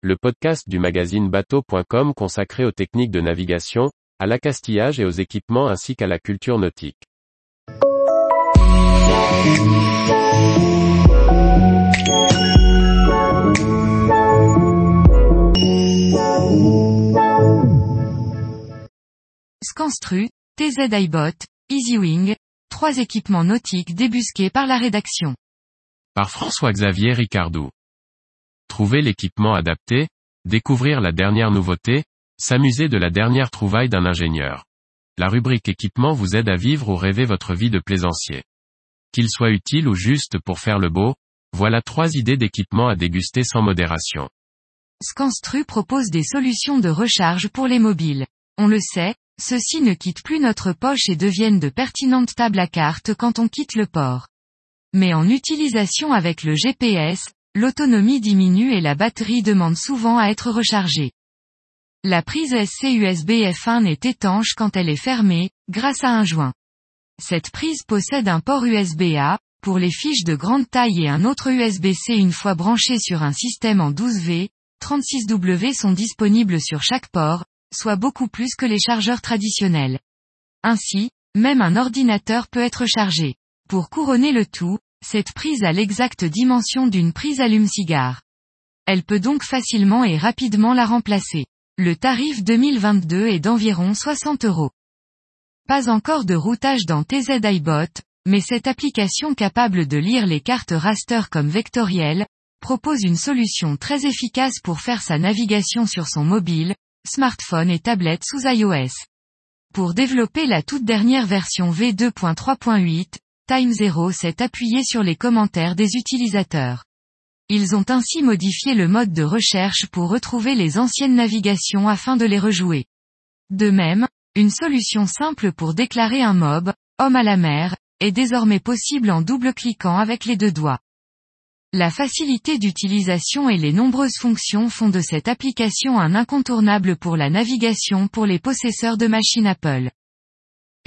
le podcast du magazine bateau.com consacré aux techniques de navigation, à l'accastillage et aux équipements ainsi qu'à la culture nautique. Scanstru, TZ iBot, EasyWing, trois équipements nautiques débusqués par la rédaction. Par François-Xavier Ricardou. Trouver l'équipement adapté, découvrir la dernière nouveauté, s'amuser de la dernière trouvaille d'un ingénieur. La rubrique équipement vous aide à vivre ou rêver votre vie de plaisancier. Qu'il soit utile ou juste pour faire le beau, voilà trois idées d'équipement à déguster sans modération. Scanstru propose des solutions de recharge pour les mobiles. On le sait, ceux-ci ne quittent plus notre poche et deviennent de pertinentes tables à cartes quand on quitte le port. Mais en utilisation avec le GPS, l'autonomie diminue et la batterie demande souvent à être rechargée. La prise SC USB F1 est étanche quand elle est fermée, grâce à un joint. Cette prise possède un port USB-A, pour les fiches de grande taille et un autre USB-C une fois branché sur un système en 12V, 36W sont disponibles sur chaque port, soit beaucoup plus que les chargeurs traditionnels. Ainsi, même un ordinateur peut être chargé. Pour couronner le tout, cette prise a l'exacte dimension d'une prise allume-cigare. Elle peut donc facilement et rapidement la remplacer. Le tarif 2022 est d'environ 60 euros. Pas encore de routage dans TZ iBot, mais cette application capable de lire les cartes raster comme vectorielles, propose une solution très efficace pour faire sa navigation sur son mobile, smartphone et tablette sous iOS. Pour développer la toute dernière version V2.3.8, Time Zero s'est appuyé sur les commentaires des utilisateurs. Ils ont ainsi modifié le mode de recherche pour retrouver les anciennes navigations afin de les rejouer. De même, une solution simple pour déclarer un mob, homme à la mer, est désormais possible en double-cliquant avec les deux doigts. La facilité d'utilisation et les nombreuses fonctions font de cette application un incontournable pour la navigation pour les possesseurs de machines Apple.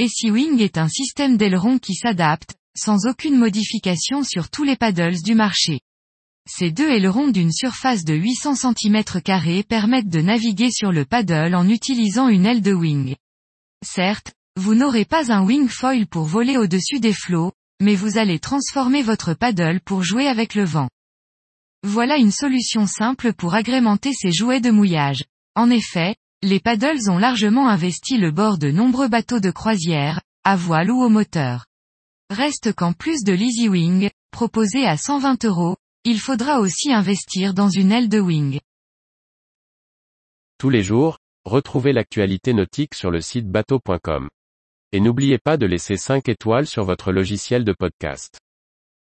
EasyWing est un système d'aileron qui s'adapte, sans aucune modification sur tous les paddles du marché. Ces deux ailerons d'une surface de 800 cm permettent de naviguer sur le paddle en utilisant une aile de wing. Certes, vous n'aurez pas un wing foil pour voler au-dessus des flots, mais vous allez transformer votre paddle pour jouer avec le vent. Voilà une solution simple pour agrémenter ces jouets de mouillage. En effet, les paddles ont largement investi le bord de nombreux bateaux de croisière, à voile ou au moteur. Reste qu'en plus de l'Easy Wing, proposé à 120 euros, il faudra aussi investir dans une aile de wing. Tous les jours, retrouvez l'actualité nautique sur le site bateau.com. Et n'oubliez pas de laisser 5 étoiles sur votre logiciel de podcast.